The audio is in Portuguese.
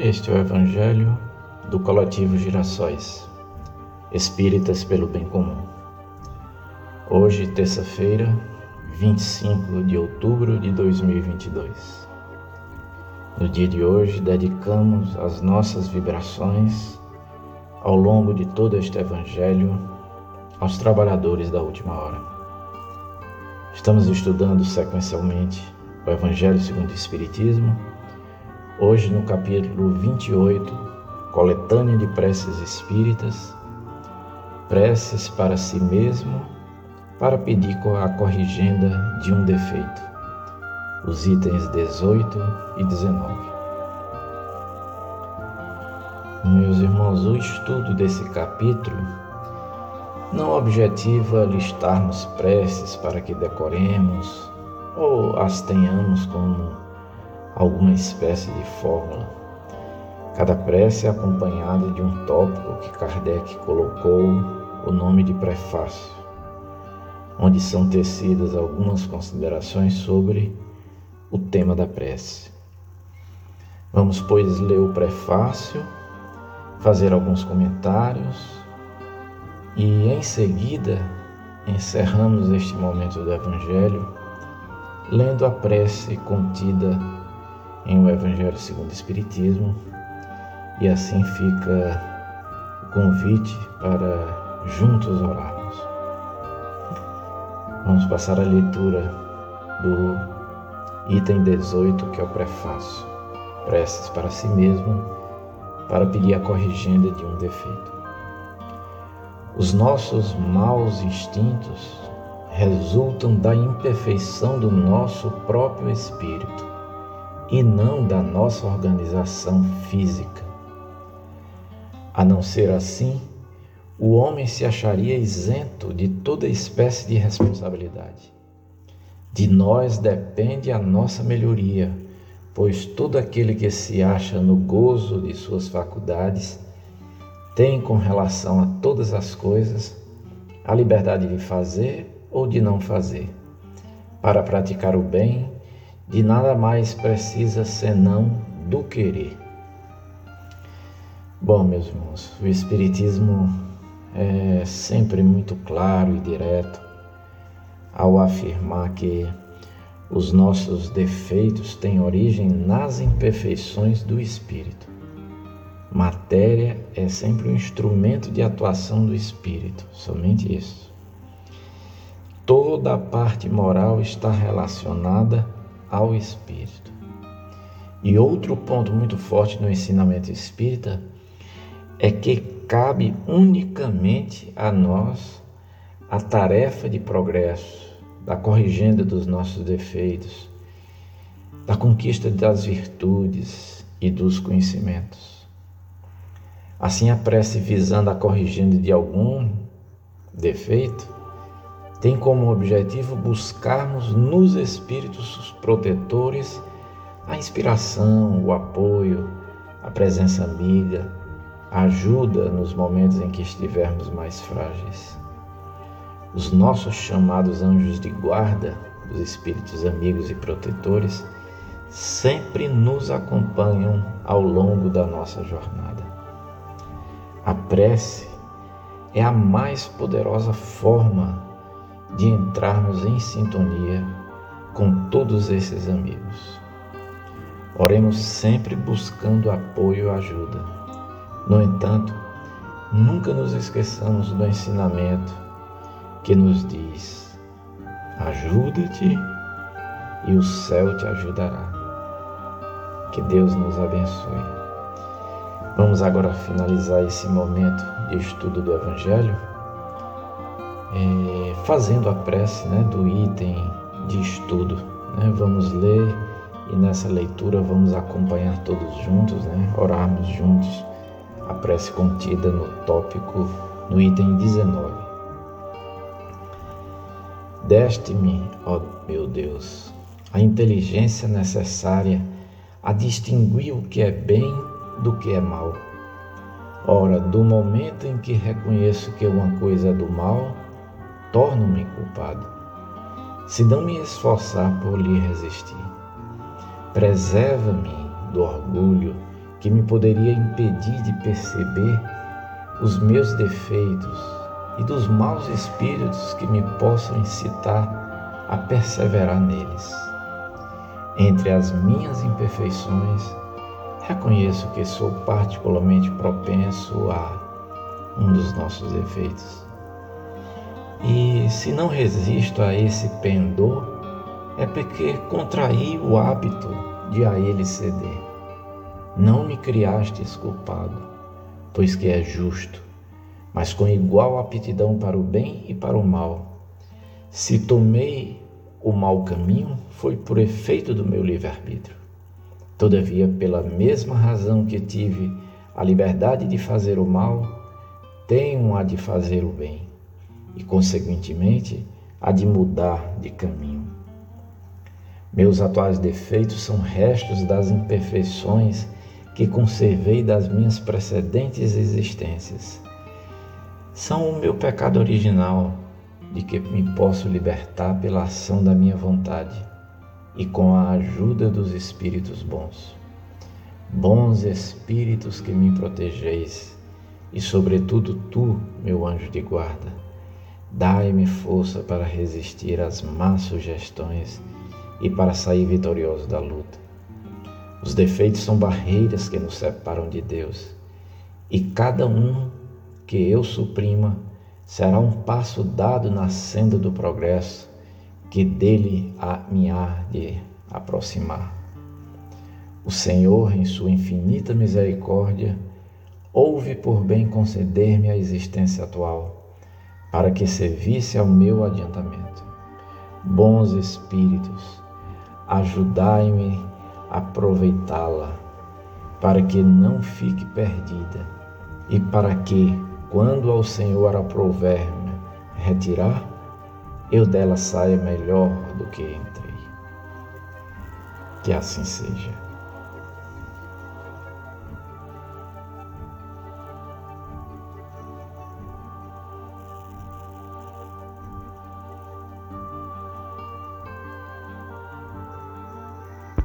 Este é o Evangelho do Coletivo Girassóis, Espíritas pelo Bem Comum. Hoje, terça-feira, 25 de outubro de 2022. No dia de hoje, dedicamos as nossas vibrações ao longo de todo este Evangelho aos trabalhadores da última hora. Estamos estudando sequencialmente o Evangelho segundo o Espiritismo, hoje no capítulo 28, coletânea de preces espíritas, preces para si mesmo, para pedir a corrigenda de um defeito, os itens 18 e 19. Meus irmãos, o estudo desse capítulo não objetiva listarmos preces para que decoremos ou as tenhamos como alguma espécie de fórmula. Cada prece é acompanhada de um tópico que Kardec colocou o nome de prefácio, onde são tecidas algumas considerações sobre o tema da prece. Vamos, pois, ler o prefácio, fazer alguns comentários e, em seguida, encerramos este momento do Evangelho lendo a prece contida em O Evangelho segundo o Espiritismo, e assim fica o convite para juntos orarmos. Vamos passar a leitura do item 18, que é o prefácio, preces para si mesmo, para pedir a corrigenda de um defeito. Os nossos maus instintos resultam da imperfeição do nosso próprio espírito e não da nossa organização física. A não ser assim, o homem se acharia isento de toda espécie de responsabilidade. De nós depende a nossa melhoria, pois todo aquele que se acha no gozo de suas faculdades tem com relação a todas as coisas a liberdade de fazer ou de não fazer. Para praticar o bem, de nada mais precisa senão do querer. Bom, meus irmãos, o Espiritismo é sempre muito claro e direto ao afirmar que os nossos defeitos têm origem nas imperfeições do espírito. Matéria é sempre um instrumento de atuação do espírito, somente isso. Toda a parte moral está relacionada ao espírito. E outro ponto muito forte no ensinamento espírita é que cabe unicamente a nós a tarefa de progresso, da corrigenda dos nossos defeitos, da conquista das virtudes e dos conhecimentos. Assim, a prece visando a corrigenda de algum defeito tem como objetivo buscarmos nos espíritos protetores a inspiração, o apoio, a presença amiga, a ajuda nos momentos em que estivermos mais frágeis. Os nossos chamados anjos de guarda, os espíritos amigos e protetores, sempre nos acompanham ao longo da nossa jornada. A prece é a mais poderosa forma de entrarmos em sintonia com todos esses amigos. Oremos sempre buscando apoio e ajuda. No entanto, nunca nos esqueçamos do ensinamento que nos diz: ajuda-te e o céu te ajudará. Que Deus nos abençoe. Vamos agora finalizar esse momento de estudo do Evangelho é, fazendo a prece né, do item de estudo. Né? Vamos ler e nessa leitura vamos acompanhar todos juntos, né? orarmos juntos a prece contida no tópico, no item 19. Deste-me, ó meu Deus, a inteligência necessária a distinguir o que é bem do que é mal. Ora, do momento em que reconheço que uma coisa é do mal, torno-me culpado, se não me esforçar por lhe resistir. Preserva-me do orgulho que me poderia impedir de perceber os meus defeitos e dos maus espíritos que me possam incitar a perseverar neles. Entre as minhas imperfeições, reconheço que sou particularmente propenso a um dos nossos defeitos. E se não resisto a esse pendor, é porque contraí o hábito de a ele ceder. Não me criastes culpado, pois que é justo, mas com igual aptidão para o bem e para o mal. Se tomei o mau caminho, foi por efeito do meu livre-arbítrio. Todavia, pela mesma razão que tive a liberdade de fazer o mal, tenho a de fazer o bem, e, consequentemente, a de mudar de caminho. Meus atuais defeitos são restos das imperfeições que conservei das minhas precedentes existências. São o meu pecado original, de que me posso libertar pela ação da minha vontade e com a ajuda dos espíritos bons. Bons espíritos que me protegeis, e sobretudo tu, meu anjo de guarda, dai-me força para resistir às más sugestões e para sair vitorioso da luta. Os defeitos são barreiras que nos separam de Deus, e cada um que eu suprima será um passo dado na senda do progresso que dele me há de aproximar. O Senhor, em sua infinita misericórdia, ouve por bem conceder-me a existência atual, para que servisse ao meu adiantamento. Bons Espíritos, ajudai-me a aproveitá-la, para que não fique perdida e para que, quando ao Senhor aprouver-me retirar, eu dela saia melhor do que entrei. Que assim seja.